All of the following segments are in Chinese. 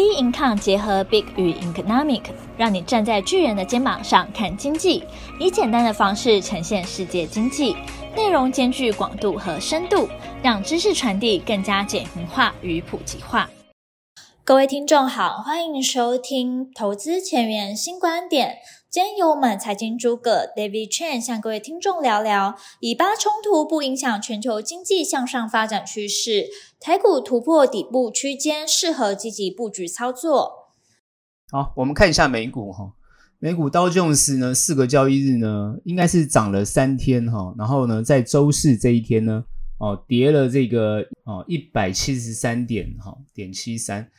B Income 结合 Big 与 Economic，让你站在巨人的肩膀上看经济，以简单的方式呈现世界经济，内容兼具广度和深度，让知识传递更加简明化与普及化。各位听众好，欢迎收听投资前沿新观点。今天由我们财经诸葛 David Chen 向各位听众聊聊，以巴冲突不影响全球经济向上发展趋势，台股突破底部区间，适合积极布局操作。好，我们看一下美股哈，美股道琼斯呢，四个交易日呢，应该是涨了三天哈，然后呢，在周四这一天呢，哦，跌了这个哦一百七十三点哈点七三，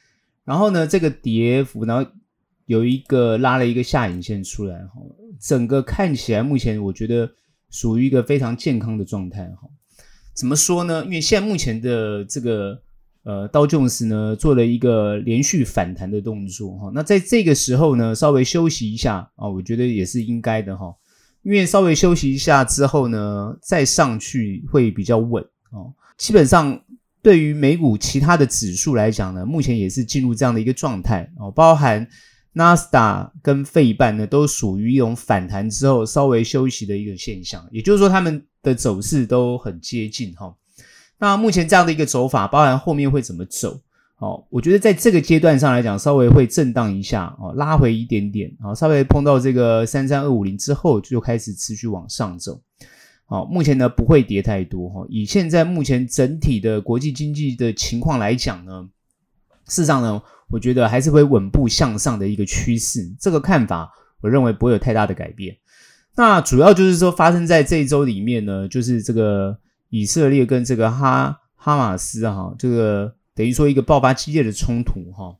然后呢，这个跌幅然后。有一个拉了一个下影线出来哈，整个看起来目前我觉得属于一个非常健康的状态哈。怎么说呢？因为现在目前的这个呃道琼斯呢做了一个连续反弹的动作哈，那在这个时候呢稍微休息一下啊，我觉得也是应该的哈。因为稍微休息一下之后呢再上去会比较稳哦。基本上对于美股其他的指数来讲呢，目前也是进入这样的一个状态哦，包含。纳斯达跟费半呢，都属于一种反弹之后稍微休息的一个现象，也就是说，他们的走势都很接近哈。那目前这样的一个走法，包含后面会怎么走？哦，我觉得在这个阶段上来讲，稍微会震荡一下哦，拉回一点点，啊，稍微碰到这个三三二五零之后，就开始持续往上走。好，目前呢不会跌太多哈。以现在目前整体的国际经济的情况来讲呢，事实上呢。我觉得还是会稳步向上的一个趋势，这个看法我认为不会有太大的改变。那主要就是说发生在这一周里面呢，就是这个以色列跟这个哈哈马斯哈，这个等于说一个爆发激烈的冲突哈。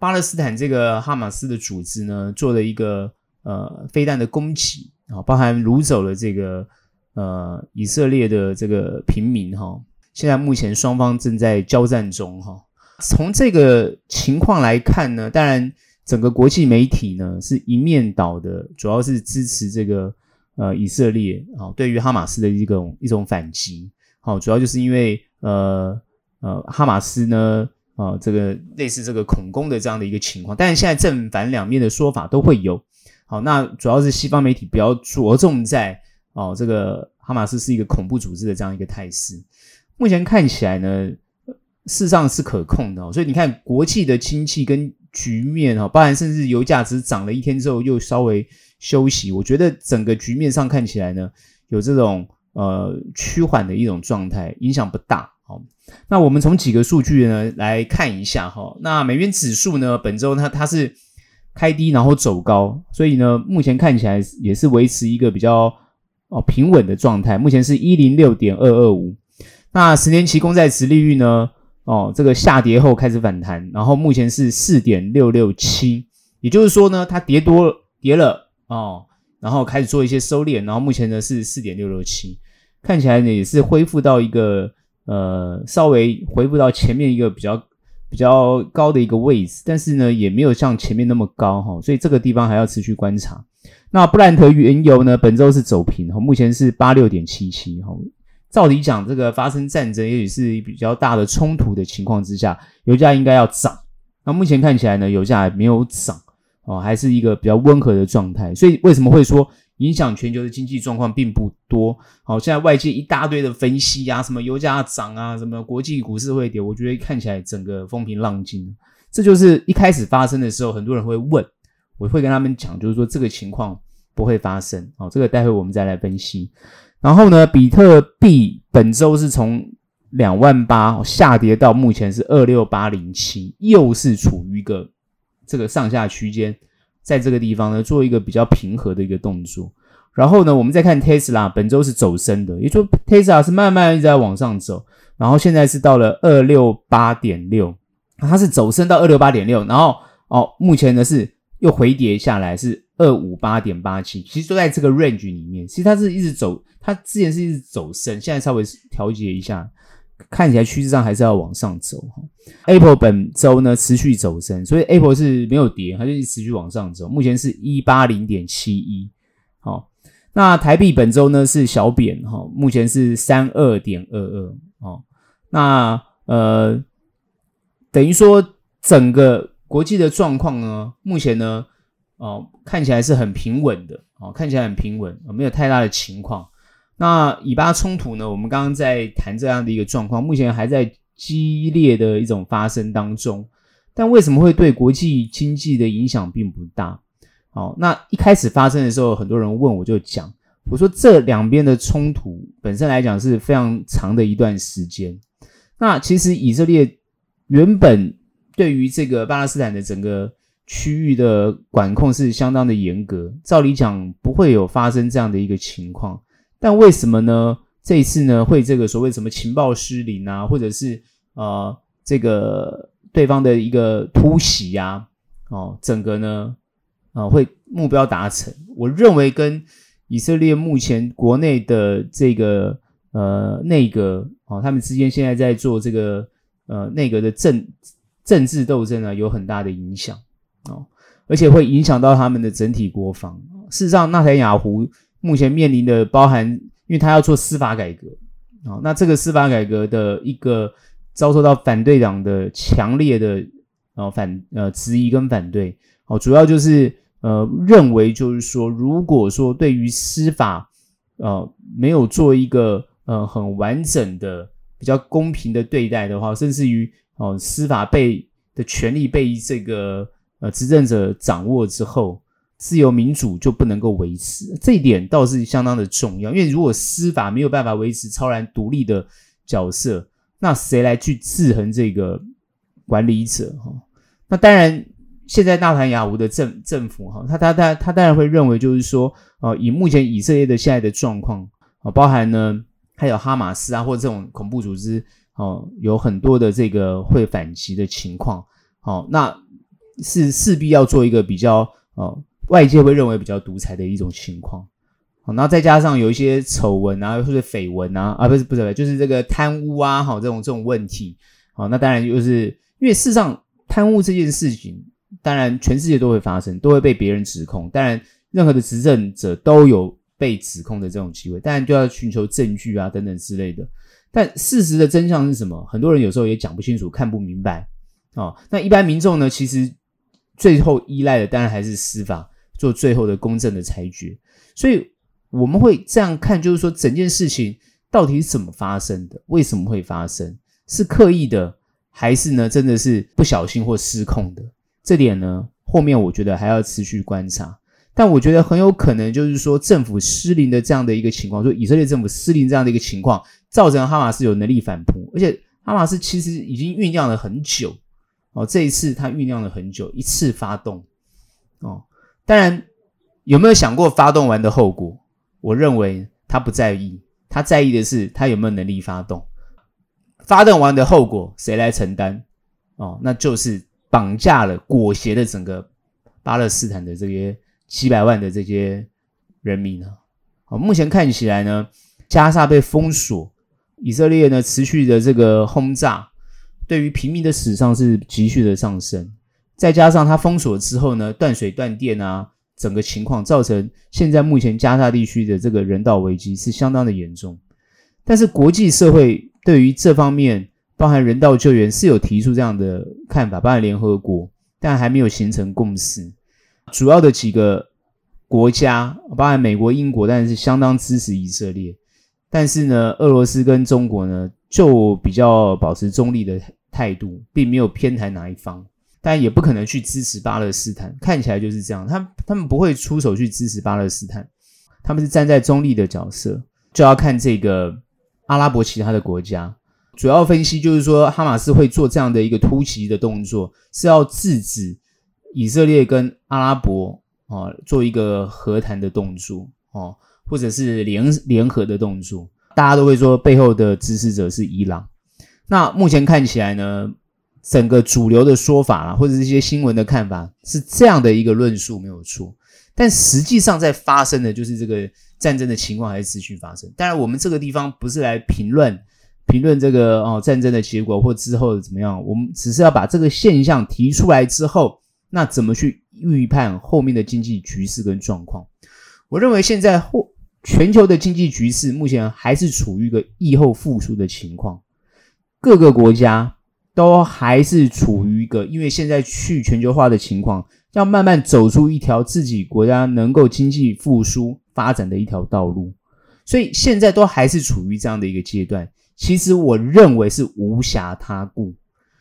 巴勒斯坦这个哈马斯的组织呢，做了一个呃飞弹的攻击啊，包含掳走了这个呃以色列的这个平民哈。现在目前双方正在交战中哈。从这个情况来看呢，当然整个国际媒体呢是一面倒的，主要是支持这个呃以色列啊、对于哈马斯的一种一种反击。好、哦，主要就是因为呃呃哈马斯呢啊、这个类似这个恐攻的这样的一个情况，但是现在正反两面的说法都会有。好，那主要是西方媒体比较着重在哦这个哈马斯是一个恐怖组织的这样一个态势。目前看起来呢。事实上是可控的，所以你看国际的经济跟局面哦，包含甚至油价只涨了一天之后又稍微休息，我觉得整个局面上看起来呢，有这种呃趋缓的一种状态，影响不大。好，那我们从几个数据呢来看一下哈。那美元指数呢，本周它它是开低然后走高，所以呢目前看起来也是维持一个比较哦平稳的状态，目前是一零六点二二五。那十年期公债殖利率呢？哦，这个下跌后开始反弹，然后目前是四点六六七，也就是说呢，它跌多跌了哦，然后开始做一些收敛，然后目前呢是四点六六七，看起来呢也是恢复到一个呃稍微恢复到前面一个比较比较高的一个位置，但是呢也没有像前面那么高哈、所以这个地方还要持续观察。那布兰特原油呢，本周是走平哈，目前是八六点七七哈。照理讲，这个发生战争，也许是比较大的冲突的情况之下，油价应该要涨。那目前看起来呢，油价还没有涨哦，还是一个比较温和的状态。所以为什么会说影响全球的经济状况并不多？好，现在外界一大堆的分析啊，什么油价涨啊，什么国际股市会跌，我觉得看起来整个风平浪静。这就是一开始发生的时候，很多人会问，我会跟他们讲，就是说这个情况不会发生。好，这个待会我们再来分析。然后呢，比特币本周是从两万八下跌到目前是二六八零七，又是处于一个这个上下区间，在这个地方呢做一个比较平和的一个动作。然后呢，我们再看 Tesla 本周是走升的，也就说 Tesla 是慢慢一直在往上走，然后现在是到了二六八点六，它是走升到二六八点六，然后哦，目前呢是又回跌下来是。二五八点八七，其实都在这个 range 里面。其实它是一直走，它之前是一直走升，现在稍微调节一下，看起来趋势上还是要往上走。Apple 本周呢持续走升，所以 Apple 是没有跌，它就一直持续往上走。目前是一八零点七一。好，那台币本周呢是小贬哈，目前是三二点二二。哦，那呃，等于说整个。国际的状况呢，目前呢，哦，看起来是很平稳的，哦，看起来很平稳，没有太大的情况。那以巴冲突呢，我们刚刚在谈这样的一个状况，目前还在激烈的一种发生当中。但为什么会对国际经济的影响并不大？好，那一开始发生的时候，很多人问我就讲，我说这两边的冲突本身来讲是非常长的一段时间。那其实以色列原本对于这个巴勒斯坦的整个区域的管控是相当的严格，照理讲不会有发生这样的一个情况。但为什么呢？这一次呢，会这个所谓什么情报失灵啊，或者是呃这个对方的一个突袭呀，哦，整个呢啊、呃、会目标达成？我认为跟以色列目前国内的这个。呃，内阁哦，他们之间现在在做这个呃内阁的政政治斗争呢，有很大的影响哦，而且会影响到他们的整体国防。事实上，纳坦雅胡目前面临的包含，因为他要做司法改革啊、哦，那这个司法改革的一个遭受到反对党的强烈的呃反呃质疑跟反对哦，主要就是呃认为就是说，如果说对于司法呃没有做一个呃，很完整的、比较公平的对待的话，甚至于哦、呃，司法被的权利被这个呃执政者掌握之后，自由民主就不能够维持。这一点倒是相当的重要，因为如果司法没有办法维持超然独立的角色，那谁来去制衡这个管理者？哈，那当然，现在纳坦雅胡的政政府哈，他他他他当然会认为，就是说，呃，以目前以色列的现在的状况啊、包含呢。还有哈马斯啊，或者这种恐怖组织哦，有很多的这个会反击的情况，哦，那是势必要做一个比较哦，外界会认为比较独裁的一种情况，好，那再加上有一些丑闻啊，或者绯闻啊，啊，不是不是，就是这个贪污啊，好，这种这种问题，好，那当然就是因为事实上贪污这件事情，当然全世界都会发生，都会被别人指控，当然任何的执政者都有。被指控的这种机会，当然就要寻求证据啊，等等之类的。但事实的真相是什么？很多人有时候也讲不清楚，看不明白哦。那一般民众呢？其实最后依赖的当然还是司法做最后的公正的裁决。所以我们会这样看，就是说整件事情到底是怎么发生的？为什么会发生？是刻意的，还是呢真的是不小心或失控的？这点呢，后面我觉得还要持续观察。但我觉得很有可能就是说，政府失灵的这样的一个情况，说以色列政府失灵这样的一个情况，造成哈马斯有能力反扑，而且哈马斯其实已经酝酿了很久哦，这一次他酝酿了很久，一次发动，当然有没有想过发动完的后果？我认为他不在意，他在意的是他有没有能力发动，发动完的后果谁来承担？哦，那就是绑架了、裹挟了整个巴勒斯坦的这些。七百万的这些人民呢？好，目前看起来呢，加沙被封锁，以色列呢持续的这个轰炸，对于平民的死伤是急剧的上升。再加上它封锁之后呢，断水断电啊，整个情况造成现在目前加沙地区的这个人道危机是相当的严重。但是国际社会对于这方面，包含人道救援是有提出这样的看法，包含联合国，但还没有形成共识。主要的几个国家，包含美国、英国，但是相当支持以色列。但是呢，俄罗斯跟中国呢，就比较保持中立的态度，并没有偏袒哪一方，但也不可能去支持巴勒斯坦。看起来就是这样，他他们不会出手去支持巴勒斯坦，他们是站在中立的角色。就要看这个阿拉伯其他的国家，主要分析就是说，哈马斯会做这样的一个突袭的动作，是要制止。以色列跟阿拉伯啊做一个和谈的动作哦，或者是联联合的动作，大家都会说背后的支持者是伊朗。那目前看起来呢，整个主流的说法啊，或者是一些新闻的看法是这样的一个论述没有错，但实际上在发生的就是这个战争的情况还是持续发生。当然，我们这个地方不是来评论评论这个哦战争的结果或之后怎么样，我们只是要把这个现象提出来之后。那怎么去预判后面的经济局势跟状况？我认为现在后全球的经济局势目前还是处于一个疫后复苏的情况，各个国家都还是处于一个，因为现在去全球化的情况，要慢慢走出一条自己国家能够经济复苏发展的一条道路，所以现在都还是处于这样的一个阶段。其实我认为是无暇他顾，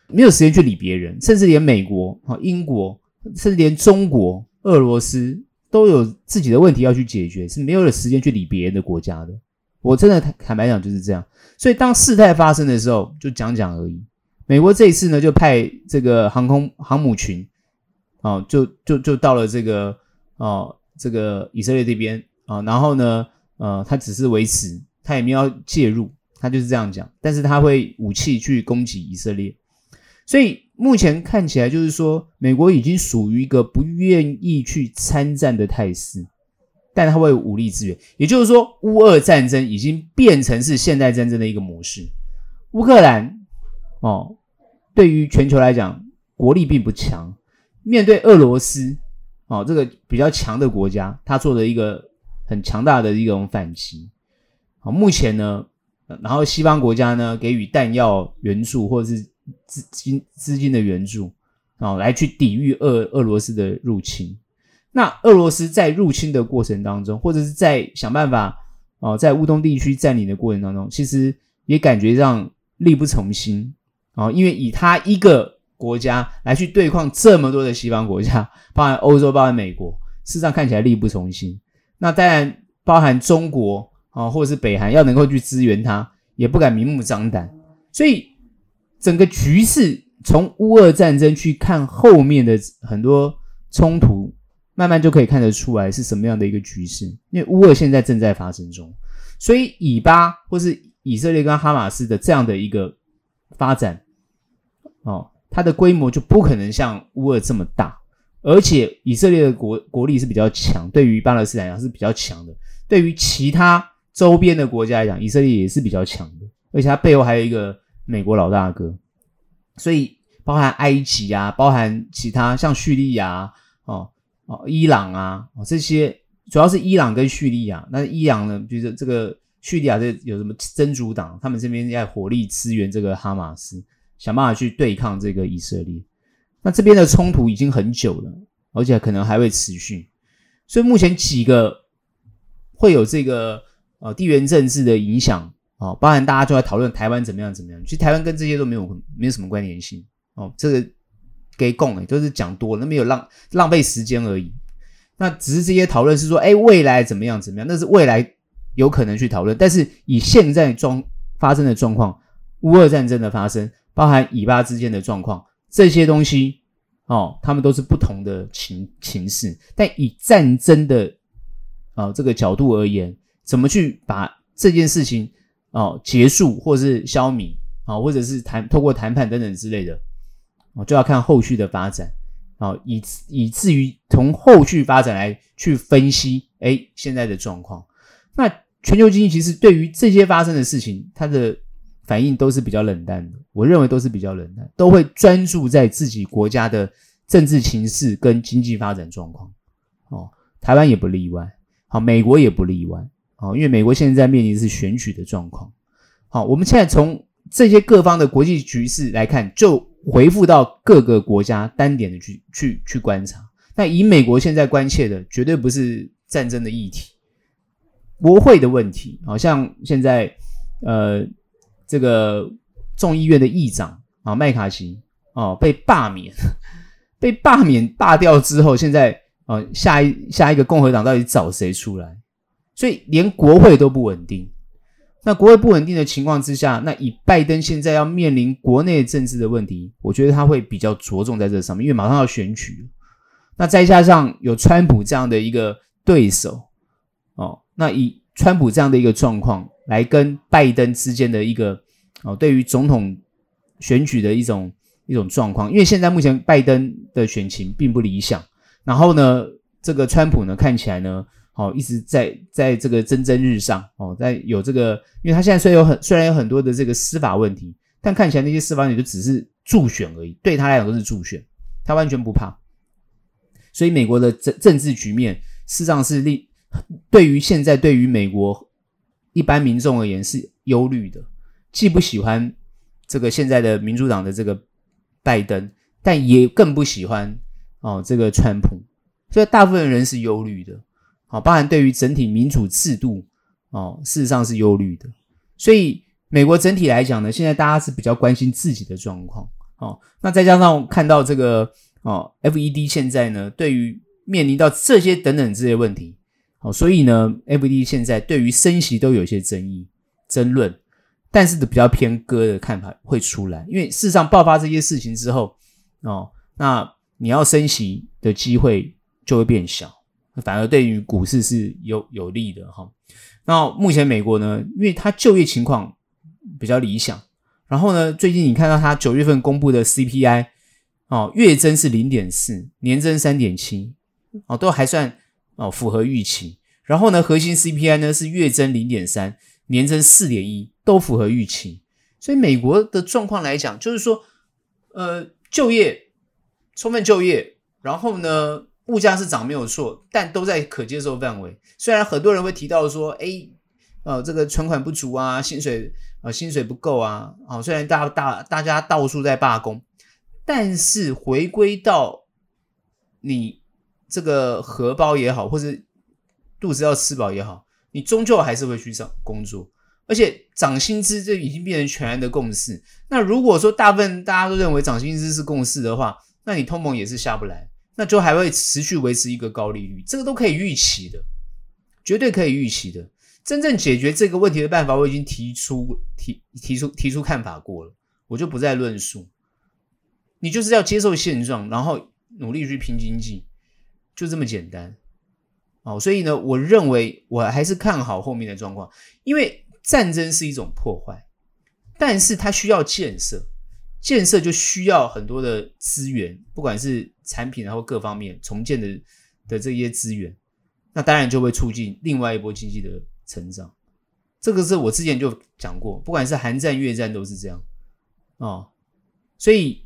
没有时间去理别人，甚至连美国、英国，甚至连中国、俄罗斯都有自己的问题要去解决，是没有了时间去理别人的国家的。我真的坦白讲就是这样。所以当事态发生的时候，就讲讲而已。美国这一次呢，就派这个航空航母群，哦，就就就到了这个哦，这个以色列这边啊，然后呢，呃，他只是维持，他也没有介入，他就是这样讲。但是他会武器去攻击以色列，所以目前看起来就是说，美国已经属于一个不愿意去参战的态势，但他会武力支援，也就是说，乌俄战争已经变成是现代战争的一个模式，乌克兰。哦，对于全球来讲，国力并不强。面对俄罗斯，哦，这个比较强的国家，他做了一个很强大的一种反击。好，目前呢，然后西方国家呢给予弹药援助或者是资金资金的援助，哦，来去抵御俄俄罗斯的入侵。那俄罗斯在入侵的过程当中，或者是在想办法哦，在乌东地区占领的过程当中，其实也感觉上力不从心。哦，因为以他一个国家来去对抗这么多的西方国家，包含欧洲，包含美国，事实上看起来力不从心。那当然包含中国啊，或者是北韩，要能够去支援他，也不敢明目张胆。所以整个局势从乌俄战争去看后面的很多冲突，慢慢就可以看得出来是什么样的一个局势。因为乌俄现在正在发生中，所以以巴或是以色列跟哈马斯的这样的一个发展。哦，它的规模就不可能像乌尔这么大，而且以色列的国国力是比较强，对于巴勒斯坦来讲是比较强的，对于其他周边的国家来讲，以色列也是比较强的，而且它背后还有一个美国老大哥，所以包含埃及啊，包含其他像叙利亚哦哦伊朗啊哦这些，主要是伊朗跟叙利亚，那伊朗呢，就是这个叙利亚这有什么真主党，他们这边在火力支援这个哈马斯。想办法去对抗这个以色列，那这边的冲突已经很久了，而且可能还会持续。所以目前几个会有这个呃地缘政治的影响啊，包含大家就在讨论台湾怎么样怎么样。其实台湾跟这些都没有没有什么关联性哦，这个给供诶，都是讲多了，那没有浪浪费时间而已。那只是这些讨论是说，哎，未来怎么样怎么样，那是未来有可能去讨论。但是以现在状发生的状况，乌俄战争的发生。包含以巴之间的状况，这些东西哦，他们都是不同的情情势。但以战争的啊、这个角度而言，怎么去把这件事情哦结束，或是消弭啊、哦，或者是谈透过谈判等等之类的，哦，就要看后续的发展、哦，以以至于从后续发展来去分析，哎，现在的状况。那全球经济其实对于这些发生的事情，它的。反应都是比较冷淡的，我认为都是比较冷淡，都会专注在自己国家的政治情势跟经济发展状况。哦，台湾也不例外，好，美国也不例外，哦，因为美国现在面临的是选举的状况。好，我们现在从这些各方的国际局势来看，就回复到各个国家单点的去去去观察。那以美国现在关切的，绝对不是战争的议题，国会的问题，好像现在呃。这个众议院的议长啊，麦卡锡哦，被罢免，被罢免罢掉之后，现在啊，下一下一个共和党到底找谁出来？所以连国会都不稳定。那国会不稳定的情况之下，那以拜登现在要面临国内政治的问题，我觉得他会比较着重在这上面，因为马上要选举。那再加上有川普这样的一个对手哦，那以川普这样的一个状况。来跟拜登之间的一个哦，对于总统选举的一种一种状况，因为现在目前拜登的选情并不理想，然后呢，这个川普呢看起来呢，哦一直在在这个蒸蒸日上。哦，在有这个，因为他现在虽然有很虽然有很多的这个司法问题，但看起来那些司法问题就只是助选而已，对他来讲都是助选，他完全不怕，所以美国的政政治局面事实上是令对于现在对于美国。一般民众而言是忧虑的，既不喜欢这个现在的民主党的这个拜登，但也更不喜欢哦这个川普，所以大部分人是忧虑的，好，包含对于整体民主制度哦，事实上是忧虑的。所以美国整体来讲呢，现在大家是比较关心自己的状况，哦，那再加上看到这个哦，FED 现在呢，对于面临到这些等等这些问题，哦，所以呢，FED 现在对于升息都有一些争议、争论。但是比较偏鸽的看法会出来，因为事实上爆发这些事情之后，哦，那你要升息的机会就会变小，反而对于股市是有有利的哈。那目前美国呢，因为它就业情况比较理想，然后呢，最近你看到它九月份公布的 CPI 哦，月增是零点四，年增三点七，哦，都还算哦符合预期。然后呢，核心 CPI 呢是月增零点三，年增四点一。都符合预期，所以美国的状况来讲，就是说，呃，就业充分就业，然后呢，物价是涨没有错，但都在可接受范围。虽然很多人会提到说，哎，呃，这个存款不足啊，薪水呃薪水不够啊，啊，虽然大大大家到处在罢工，但是回归到你这个荷包也好，或者肚子要吃饱也好，你终究还是会去上工作。而且涨薪资这已经变成全然的共识。那如果说大部分大家都认为涨薪资是共识的话，那你通膨也是下不来，那就还会持续维持一个高利率，这个都可以预期的，绝对可以预期的。真正解决这个问题的办法，我已经提出提提出提出看法过了，我就不再论述。你就是要接受现状，然后努力去拼经济，就这么简单。哦，所以呢，我认为我还是看好后面的状况，因为。战争是一种破坏，但是它需要建设，建设就需要很多的资源，不管是产品然后各方面重建的的这些资源，那当然就会促进另外一波经济的成长。这个是我之前就讲过，不管是韩战、越战都是这样哦。所以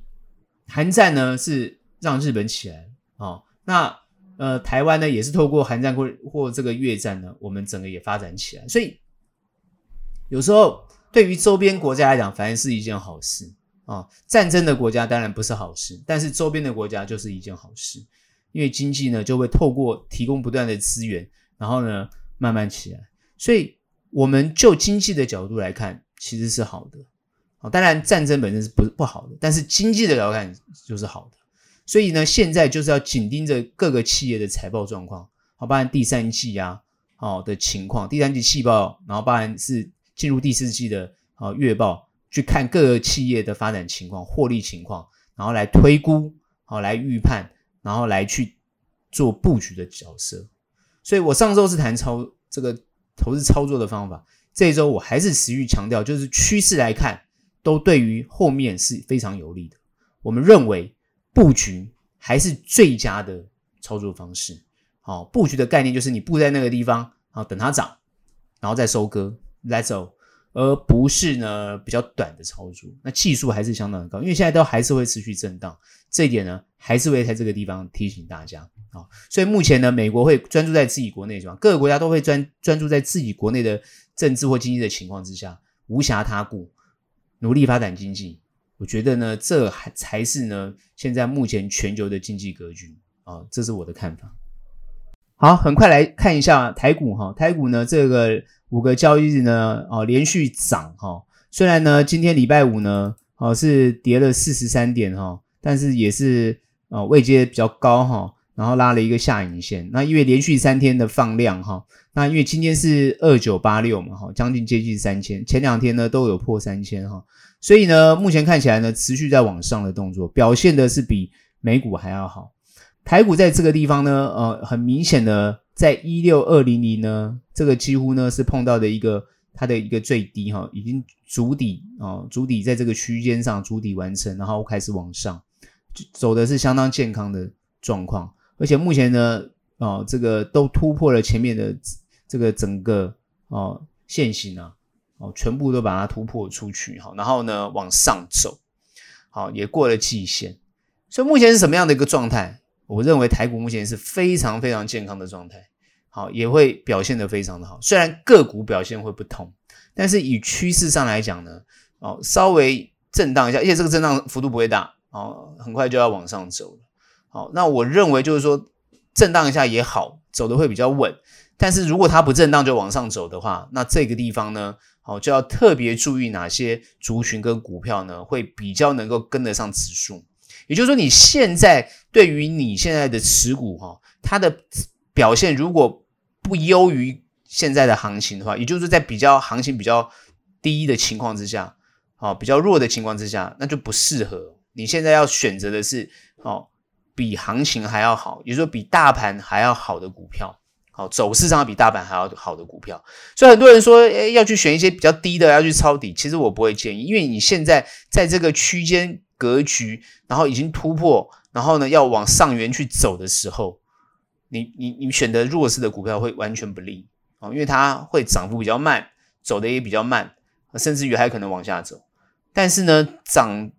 韩战呢是让日本起来哦，那呃台湾呢也是透过韩战或或这个越战呢，我们整个也发展起来，所以。有时候对于周边国家来讲，反而是一件好事啊。战争的国家当然不是好事，但是周边的国家就是一件好事，因为经济呢就会透过提供不断的资源，然后呢慢慢起来。所以，我们就经济的角度来看，其实是好的。啊，当然战争本身是不不好的，但是经济的角度看就是好的。所以呢，现在就是要紧盯着各个企业的财报状况，好，包含第三季啊，好的情况，第三季季报，然后包含是。进入第四季的啊月报，去看各个企业的发展情况、获利情况，然后来推估，好来预判，然后来去做布局的角色。所以我上周是谈操这个投资操作的方法，这一周我还是持续强调，就是趋势来看，都对于后面是非常有利的。我们认为布局还是最佳的操作方式。好，布局的概念就是你布在那个地方，好等它涨，然后再收割。Let's go，而不是呢比较短的操作，那技术还是相当的高，因为现在都还是会持续震荡，这一点呢还是会在这个地方提醒大家啊。所以目前呢，美国会专注在自己国内是吧？各个国家都会专专注在自己国内的政治或经济的情况之下，无暇他顾，努力发展经济。我觉得呢，这还才是呢现在目前全球的经济格局啊，这是我的看法。好，很快来看一下台股哈，台股呢这个。五个交易日呢，哦，连续涨哈。虽然呢，今天礼拜五呢，哦是跌了四十三点哈，但是也是哦位阶比较高哈，然后拉了一个下影线。那因为连续三天的放量哈，那因为今天是二九八六嘛哈，将近接近三千，前两天呢都有破三千哈，所以呢，目前看起来呢，持续在往上的动作，表现的是比美股还要好。台股在这个地方呢，呃，很明显的。在一六二零零呢，这个几乎呢是碰到的一个它的一个最低哈，已经足底啊，足底在这个区间上足底完成，然后开始往上，走的是相当健康的状况，而且目前呢，哦，这个都突破了前面的这个整个哦线型啊，哦，全部都把它突破出去哈，然后呢往上走，好，也过了季线，所以目前是什么样的一个状态？我认为台股目前是非常非常健康的状态，好，也会表现得非常的好。虽然个股表现会不同，但是以趋势上来讲呢，哦，稍微震荡一下，而且这个震荡幅度不会大哦，很快就要往上走了。好，那我认为就是说震荡一下也好，走得会比较稳。但是如果它不震荡就往上走的话，那这个地方呢，哦就要特别注意哪些族群跟股票呢，会比较能够跟得上指数。也就是说，你现在对于你现在的持股哈，它的表现如果不优于现在的行情的话，也就是在比较行情比较低的情况之下，哦比较弱的情况之下，那就不适合。你现在要选择的是哦，比行情还要好，也就是说比大盘还要好的股票。好，走势上比大盘还要好的股票，所以很多人说，诶，要去选一些比较低的，要去抄底。其实我不会建议，因为你现在在这个区间格局，然后已经突破，然后呢要往上缘去走的时候，你你你选择弱势的股票会完全不利啊，因为它会涨幅比较慢，走的也比较慢，甚至于还可能往下走。但是呢，涨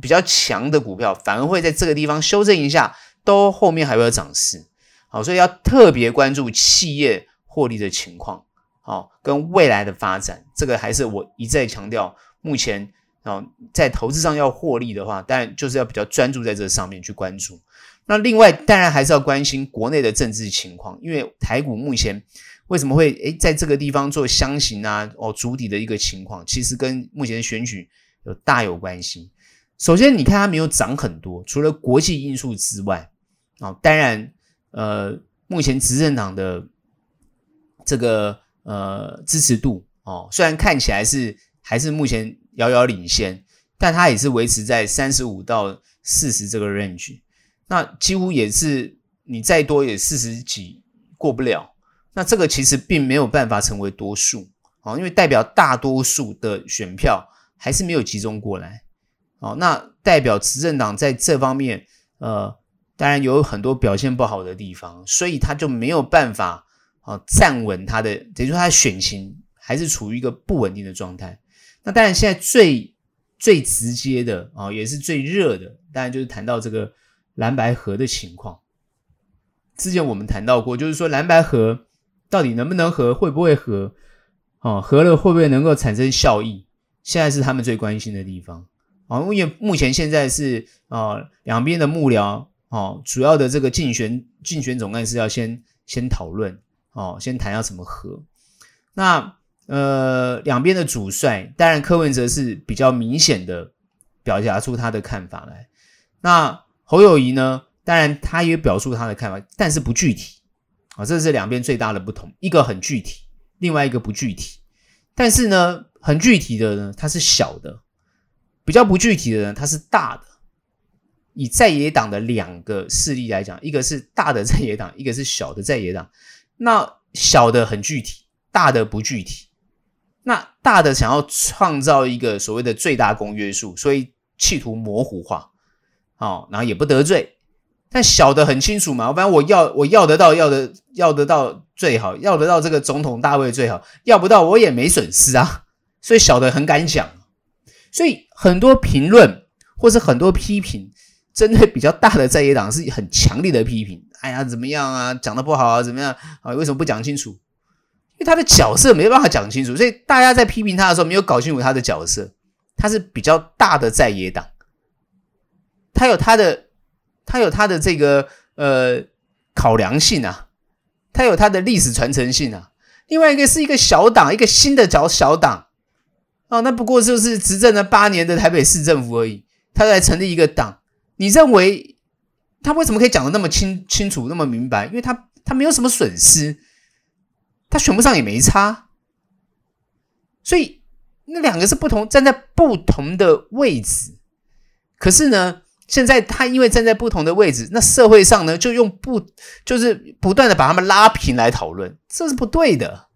比较强的股票反而会在这个地方修正一下，都后面还会有涨势。好，所以要特别关注企业获利的情况，好，跟未来的发展，这个还是我一再强调。目前啊，在投资上要获利的话，当然就是要比较专注在这上面去关注。那另外，当然还是要关心国内的政治情况，因为台股目前为什么会诶在这个地方做箱型啊，哦，筑底的一个情况，其实跟目前的选举有大有关系。首先，你看它没有涨很多，除了国际因素之外，啊，当然。呃，目前执政党的这个呃支持度哦，虽然看起来是还是目前遥遥领先，但它也是维持在三十五到四十这个 range，那几乎也是你再多也四十几过不了。那这个其实并没有办法成为多数啊，因为代表大多数的选票还是没有集中过来。哦，那代表执政党在这方面呃。当然有很多表现不好的地方，所以他就没有办法啊站稳他的，等于说他的选情还是处于一个不稳定的状态。那当然现在最最直接的啊，也是最热的，当然就是谈到这个蓝白合的情况。之前我们谈到过，就是说蓝白合到底能不能合，会不会合，哦，合了会不会能够产生效益？现在是他们最关心的地方啊，因为目前现在是啊两边的幕僚。哦，主要的这个竞选竞选总干事要先先讨论，哦，先谈要怎么和。那呃，两边的主帅，当然柯文哲是比较明显的表达出他的看法来。那侯友谊呢，当然他也表述他的看法，但是不具体。啊、这是两边最大的不同，一个很具体，另外一个不具体。但是呢，很具体的呢，它是小的；比较不具体的呢，它是大的。以在野党的两个势力来讲，一个是大的在野党，一个是小的在野党。那小的很具体，大的不具体。那大的想要创造一个所谓的最大公约数，所以企图模糊化，哦，然后也不得罪。但小的很清楚嘛，反正我要我要得到，要得要得到最好，要得到这个总统大位最好，要不到我也没损失啊。所以小的很敢讲，所以很多评论或是很多批评。针对比较大的在野党是很强烈的批评，哎呀，怎么样啊？讲的不好啊？怎么样啊？为什么不讲清楚？因为他的角色没办法讲清楚，所以大家在批评他的时候没有搞清楚他的角色。他是比较大的在野党，他有他的，他有他的这个呃考量性啊，他有他的历史传承性啊。另外一个是一个小党，一个新的小小党哦，那不过就是执政了八年的台北市政府而已，他在成立一个党。你认为他为什么可以讲得那么清清楚、那么明白？因为他他没有什么损失，他选不上也没差，所以那两个是不同，站在不同的位置。可是呢，现在他因为站在不同的位置，那社会上呢就用不就是不断的把他们拉平来讨论，这是不对的。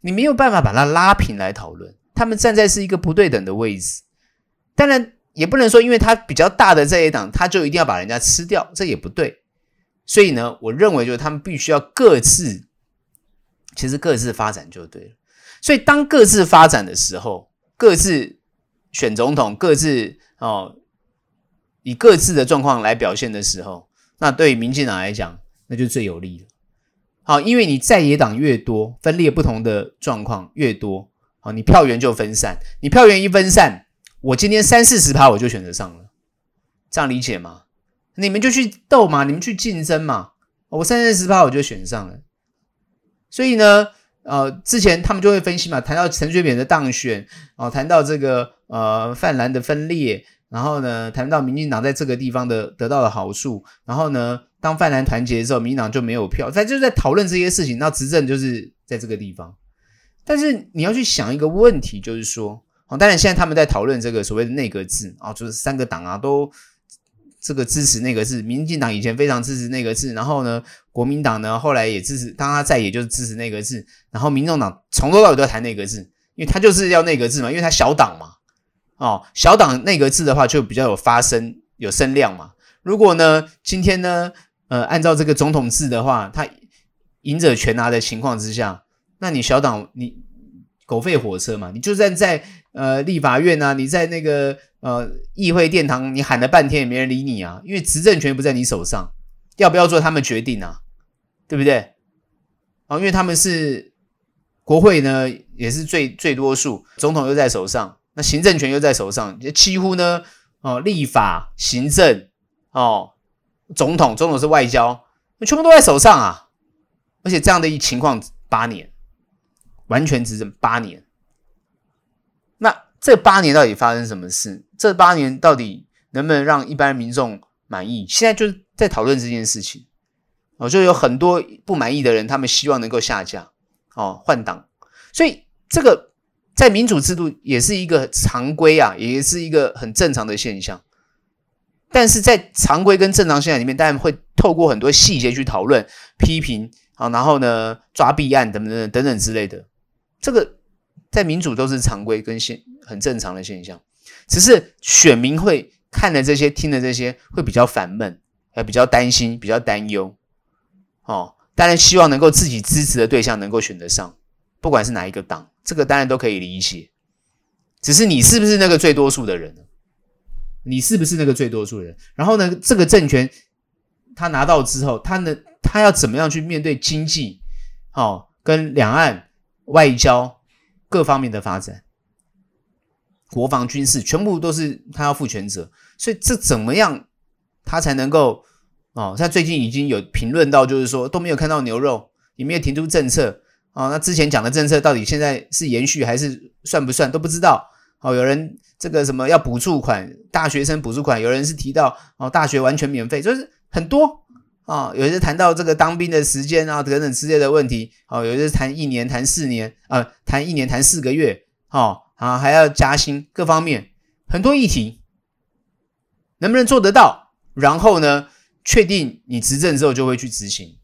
你没有办法把他拉平来讨论，他们站在是一个不对等的位置。当然。也不能说，因为他比较大的在野党，他就一定要把人家吃掉，这也不对。所以呢，我认为就是他们必须要各自，其实各自发展就对了。所以当各自发展的时候，各自选总统，各自哦以各自的状况来表现的时候，那对民进党来讲，那就最有利了。好，因为你在野党越多，分裂不同的状况越多，好，你票源就分散，你票源一分散。我今天三四十趴我就选择上了，这样理解吗？你们就去斗嘛，你们去竞争嘛，我三四十趴我就选上了。所以呢，呃，之前他们就会分析嘛，谈到陈水扁的当选，哦，谈到这个呃泛蓝的分裂，然后呢，谈到民进党在这个地方的得到的好处，然后呢，当泛蓝团结的时候，民进党就没有票，他就在讨论这些事情。那执政就是在这个地方，但是你要去想一个问题，就是说，哦，当然现在他们在讨论这个所谓的内阁制啊，哦，就是三个党啊都。这个支持内阁制，民进党以前非常支持内阁制，然后呢，国民党呢后来也支持，当他在也就是支持内阁制，然后民众党从头到尾都要谈内阁制，因为他就是要内阁制嘛，因为他小党嘛，哦，小党内阁制的话就比较有发声，有声量嘛。如果呢，今天呢，呃，按照这个总统制的话，他赢者全拿的情况之下，那你小党你狗吠火车嘛，你就算在呃立法院啊，你在那个。呃，议会殿堂，你喊了半天也没人理你啊，因为执政权不在你手上，要不要做他们决定啊，对不对？啊，因为他们是国会呢，也是最最多数，总统又在手上，那行政权又在手上，几乎呢，哦，立法、行政，哦，总统，总统是外交，全部都在手上啊，而且这样的一情况八年，完全执政八年。这八年到底发生什么事？这八年到底能不能让一般民众满意？现在就是在讨论这件事情。哦，就有很多不满意的人，他们希望能够下架，哦，换党。所以这个在民主制度也是一个常规啊，也是一个很正常的现象。但是在常规跟正常现象里面，当然会透过很多细节去讨论、批评啊，然后呢抓弊案等等等等等之类的。这个在民主都是常规跟现。很正常的现象，只是选民会看了这些、听了这些，会比较烦闷，还比较担心、比较担忧。哦，当然希望能够自己支持的对象能够选得上，不管是哪一个党，这个当然都可以理解。只是你是不是那个最多数的人？你是不是那个最多数的人？然后呢，这个政权他拿到之后，他能，他要怎么样去面对经济、哦，跟两岸外交各方面的发展？国防军事全部都是他要负全责，所以这怎么样他才能够哦？他最近已经有评论到，就是说都没有看到牛肉，也没有提出政策哦。那之前讲的政策到底现在是延续还是算不算都不知道哦。有人这个什么要补助款，大学生补助款，有人是提到哦，大学完全免费，就是很多啊、哦。有些谈到这个当兵的时间啊等等之类的问题哦。有些谈一年、谈四年啊，谈一年、谈四个月哦。啊，还要加薪，各方面很多议题，能不能做得到？然后呢，确定你执政之后就会去执行，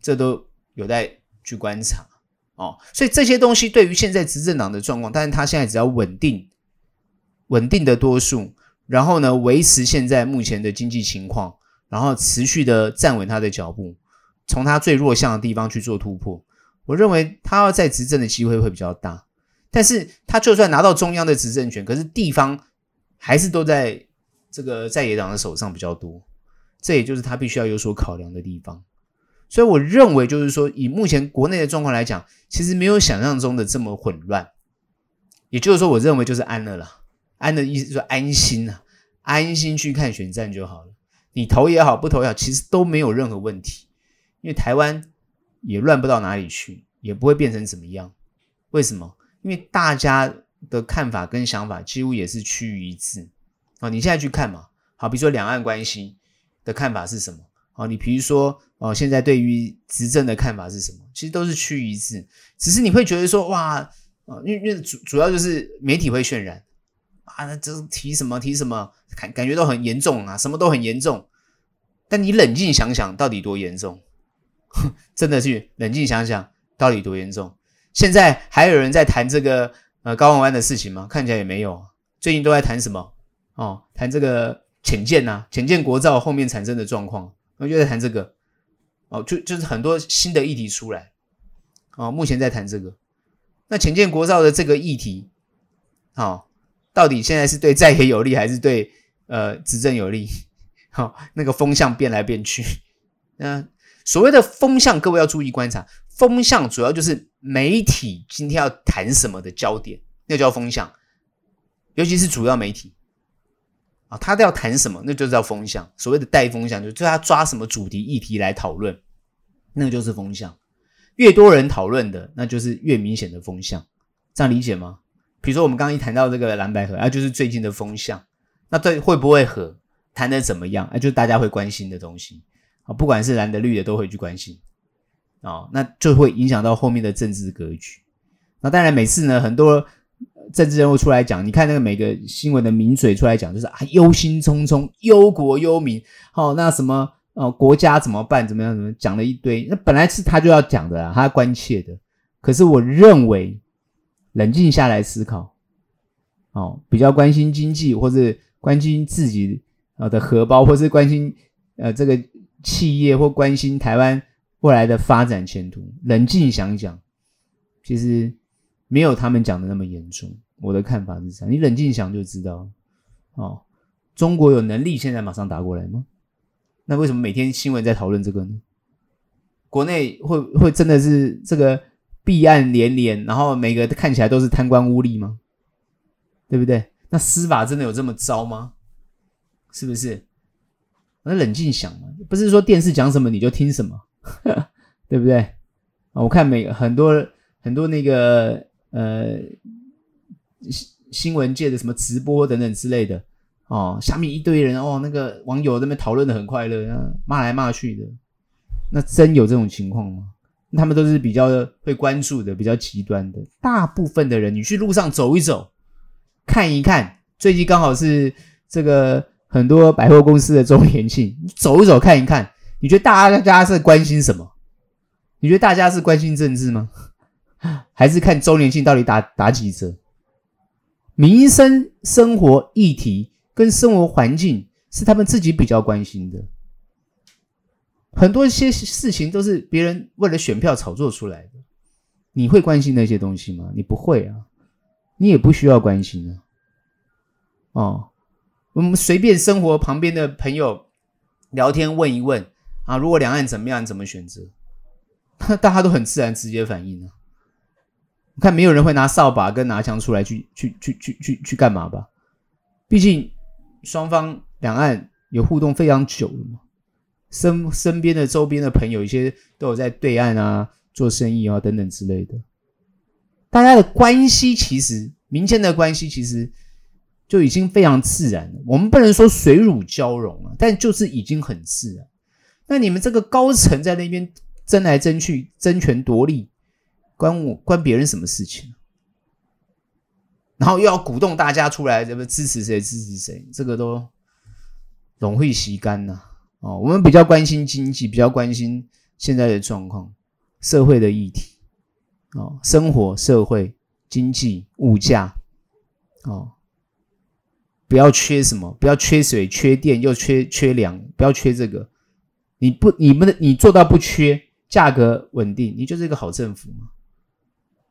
这都有待去观察哦。所以这些东西对于现在执政党的状况，但是他现在只要稳定，稳定的多数，然后呢，维持现在目前的经济情况，然后持续的站稳他的脚步，从他最弱项的地方去做突破。我认为他要在执政的机会会比较大。但是他就算拿到中央的执政权，可是地方还是都在这个在野党的手上比较多，这也就是他必须要有所考量的地方。所以我认为，就是说以目前国内的状况来讲，其实没有想象中的这么混乱。也就是说，我认为就是安了啦，安的意思就是安心啊，安心去看选战就好了。你投也好，不投也好，其实都没有任何问题，因为台湾也乱不到哪里去，也不会变成怎么样。为什么？因为大家的看法跟想法几乎也是趋于一致啊！你现在去看嘛，好，比如说两岸关系的看法是什么？好，你比如说哦，现在对于执政的看法是什么？其实都是趋于一致，只是你会觉得说哇啊，因为因为主主要就是媒体会渲染啊，那这提什么提什么，感感觉都很严重啊，什么都很严重。但你冷静想想，到底多严重？真的是冷静想想，到底多严重？现在还有人在谈这个呃高虹安的事情吗？看起来也没有。最近都在谈什么？哦，谈这个浅见呐，浅见国造后面产生的状况，我就在谈这个。哦，就就是很多新的议题出来。哦，目前在谈这个。那浅见国造的这个议题，哦，到底现在是对在野有利还是对呃执政有利？好、那个风向变来变去。那所谓的风向，各位要注意观察。风向主要就是媒体今天要谈什么的焦点，那叫风向。尤其是主要媒体啊，他都要谈什么，那就叫风向。所谓的带风向，就就他抓什么主题议题来讨论，那个就是风向。越多人讨论的，那就是越明显的风向。这样理解吗？比如说我们刚刚一谈到这个蓝白合，啊，就是最近的风向。那对会不会合，谈得怎么样？啊，就是大家会关心的东西啊，不管是蓝的绿的都会去关心啊，那就会影响到后面的政治格局。那当然，每次呢，很多政治人物出来讲，你看那个每个新闻的名嘴出来讲，就是啊，忧心忡忡，忧国忧民，好，那什么呃，国家怎么办？怎么样？怎么讲了一堆？那本来是他就要讲的啦，他关切的。可是我认为，冷静下来思考，哦，比较关心经济，或是关心自己呃的荷包，或是关心呃这个企业，或关心台湾未来的发展前途，冷静想想，其实。没有他们讲的那么严重，我的看法是这样。你冷静想就知道，哦，中国有能力现在马上打过来吗？那为什么每天新闻在讨论这个呢？国内会会真的是这个弊案连连，然后每个看起来都是贪官污吏吗？对不对？那司法真的有这么糟吗？是不是？那冷静想嘛，不是说电视讲什么你就听什么，对不对？啊，我看每很多很多那个。呃，新新闻界的什么直播等等之类的哦，下面一堆人哦，那个网友在那边讨论的很快乐，骂来骂去的，那真有这种情况吗？他们都是比较会关注的，比较极端的。大部分的人，你去路上走一走，看一看，最近刚好是这个很多百货公司的周年庆，走一走看一看，你觉得大家是关心什么？你觉得大家是关心政治吗？还是看周年庆到底打打几折？民生生活议题跟生活环境是他们自己比较关心的，很多一些事情都是别人为了选票炒作出来的。你会关心那些东西吗？你不会啊，你也不需要关心啊。哦，我们随便生活旁边的朋友聊天问一问啊，如果两岸怎么样，怎么选择？大家都很自然直接反应啊。看，没有人会拿扫把跟拿枪出来去去去去去去干嘛吧？毕竟双方两岸有互动非常久了嘛，身身边的周边的朋友，一些都有在对岸啊做生意啊等等之类的，大家的关系其实民间的关系其实就已经非常自然了。我们不能说水乳交融啊，但就是已经很自然。那你们这个高层在那边争来争去，争权夺利。关我关别人什么事情？然后又要鼓动大家出来，这个支持谁支持谁，这个都融会习干呐。哦，我们比较关心经济，比较关心现在的状况，社会的议题，哦，生活、社会、经济、物价，哦，不要缺什么，不要缺水、缺电，又缺缺粮，不要缺这个。你不，你们的，你做到不缺，价格稳定，你就是一个好政府嘛。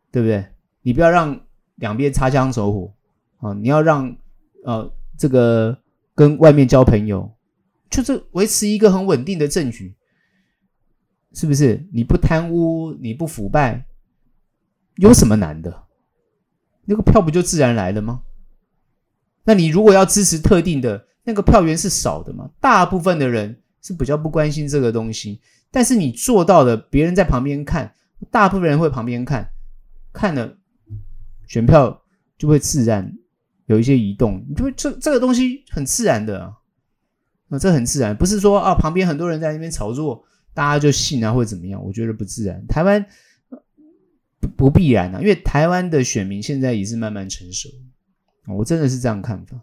对不对？你不要让两边擦枪走火啊！你要让呃这个跟外面交朋友，就是维持一个很稳定的政局，是不是？你不贪污，你不腐败，有什么难的？那个票不就自然来了吗？那你如果要支持特定的那个票源是少的嘛？大部分的人是比较不关心这个东西，但是你做到了，别人在旁边看，大部分人会旁边看。看了选票就会自然有一些移动，你就会这这个东西很自然的啊，那这很自然，不是说啊旁边很多人在那边炒作，大家就信啊或者怎么样？我觉得不自然。台湾不不必然啊，因为台湾的选民现在也是慢慢成熟，我真的是这样看法。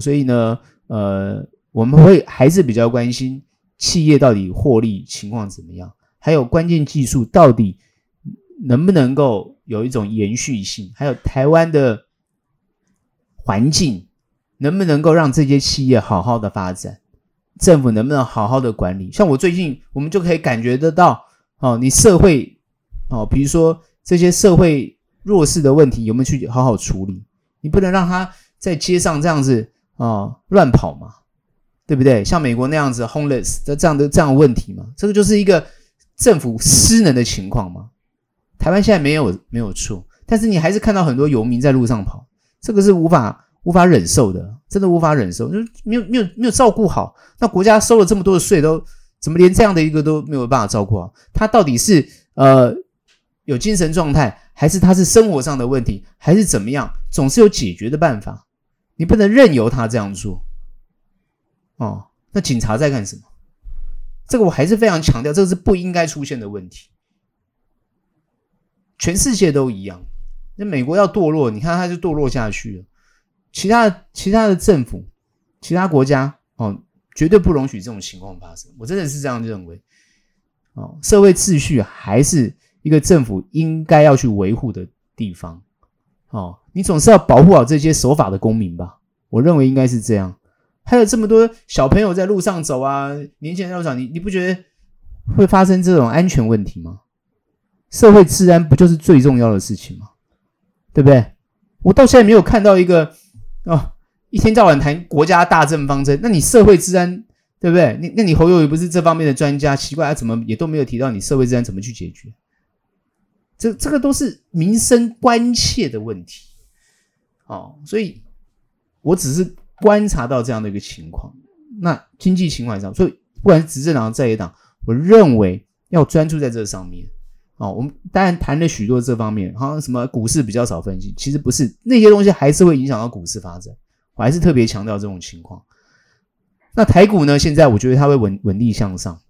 所以呢，呃，我们会还是比较关心企业到底获利情况怎么样，还有关键技术到底能不能够。有一种延续性，还有台湾的环境能不能够让这些企业好好的发展？政府能不能好好的管理？像我最近，我们就可以感觉得到，哦，你社会，哦，比如说这些社会弱势的问题有没有去好好处理？你不能让他在街上这样子啊、哦、乱跑嘛，对不对？像美国那样子 homeless 的这样的这样的问题嘛，这个就是一个政府失能的情况嘛。台湾现在没有没有错，但是你还是看到很多游民在路上跑，这个是无法无法忍受的，真的无法忍受，就没有没有没有照顾好。那国家收了这么多的税，都怎么连这样的一个都没有办法照顾好？他到底是呃有精神状态，还是他是生活上的问题，还是怎么样？总是有解决的办法，你不能任由他这样做。哦，那警察在干什么？这个我还是非常强调，这个是不应该出现的问题。全世界都一样，那美国要堕落，你看它就堕落下去了。其他其他的政府、其他国家哦，绝对不容许这种情况发生。我真的是这样认为。哦，社会秩序还是一个政府应该要去维护的地方。哦，你总是要保护好这些守法的公民吧？我认为应该是这样。还有这么多小朋友在路上走啊，年轻人在路上，你你不觉得会发生这种安全问题吗？社会治安不就是最重要的事情吗？对不对？我到现在没有看到一个哦，一天到晚谈国家大政方针，那你社会治安对不对？你那你侯友宜不是这方面的专家，奇怪他怎么也都没有提到你社会治安怎么去解决？这这个都是民生关切的问题哦，所以我只是。观察到这样的一个情况，那经济情况上，所以不管是执政党在野党，我认为要专注在这上面。哦，我们当然谈了许多这方面，好像什么股市比较少分析，其实不是，那些东西还是会影响到股市发展。我还是特别强调这种情况。那台股呢？现在我觉得它会稳稳定向上。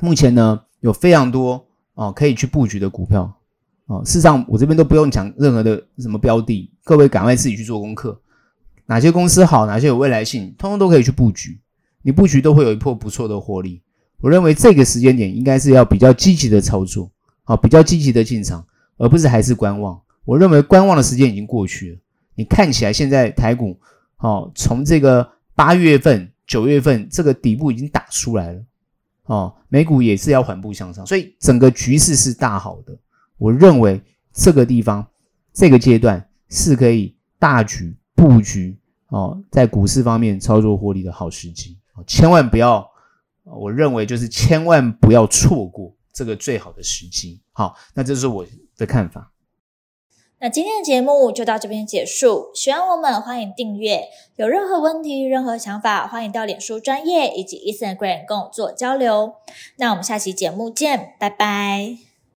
目前呢，有非常多哦可以去布局的股票。哦，事实上我这边都不用讲任何的什么标的，各位赶快自己去做功课。哪些公司好，哪些有未来性，通通都可以去布局。你布局都会有一波不错的获利。我认为这个时间点应该是要比较积极的操作，好，比较积极的进场，而不是还是观望。我认为观望的时间已经过去了。你看起来现在台股，哦，从这个八月份、九月份这个底部已经打出来了，哦，美股也是要缓步向上，所以整个局势是大好的。我认为这个地方、这个阶段是可以大举。布局哦，在股市方面操作获利的好时机，千万不要，我认为就是千万不要错过这个最好的时机。好，那这是我的看法。那今天的节目就到这边结束，喜欢我们欢迎订阅，有任何问题、任何想法，欢迎到脸书专业以及 Instagram 跟我做交流。那我们下期节目见，拜拜。